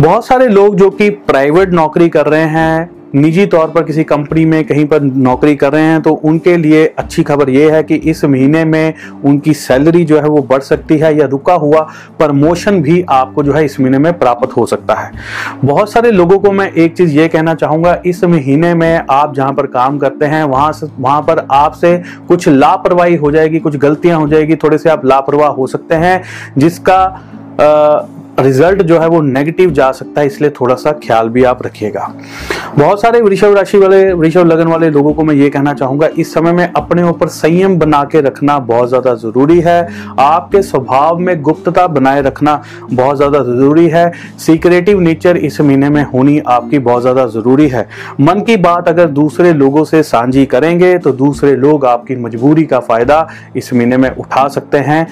बहुत सारे लोग जो कि प्राइवेट नौकरी कर रहे हैं निजी तौर पर किसी कंपनी में कहीं पर नौकरी कर रहे हैं तो उनके लिए अच्छी खबर यह है कि इस महीने में उनकी सैलरी जो है वो बढ़ सकती है या रुका हुआ प्रमोशन भी आपको जो है इस महीने में प्राप्त हो सकता है। बहुत सारे लोगों को मैं एक चीज़ ये कहना चाहूँगा इस महीने में आप जहाँ पर काम करते हैं वहाँ से वहाँ पर आपसे कुछ लापरवाही हो जाएगी कुछ गलतियाँ हो जाएगी थोड़े से आप लापरवाह हो सकते हैं जिसका आ, रिज़ल्ट जो है वो नेगेटिव जा सकता है, इसलिए थोड़ा सा ख्याल भी आप रखिएगा। बहुत सारे वृषभ राशि वाले, वृषभ लगन वाले लोगों को मैं ये कहना चाहूँगा, इस समय में अपने ऊपर संयम बना के रखना बहुत ज़्यादा ज़रूरी है। आपके स्वभाव में गुप्तता बनाए रखना बहुत ज़्यादा ज़रूरी है। सीक्रेटिव नेचर इस महीने में होनी आपकी बहुत ज़्यादा ज़रूरी है। मन की बात अगर दूसरे लोगों से साझी करेंगे तो दूसरे लोग आपकी मजबूरी का फ़ायदा इस महीने में उठा सकते हैं।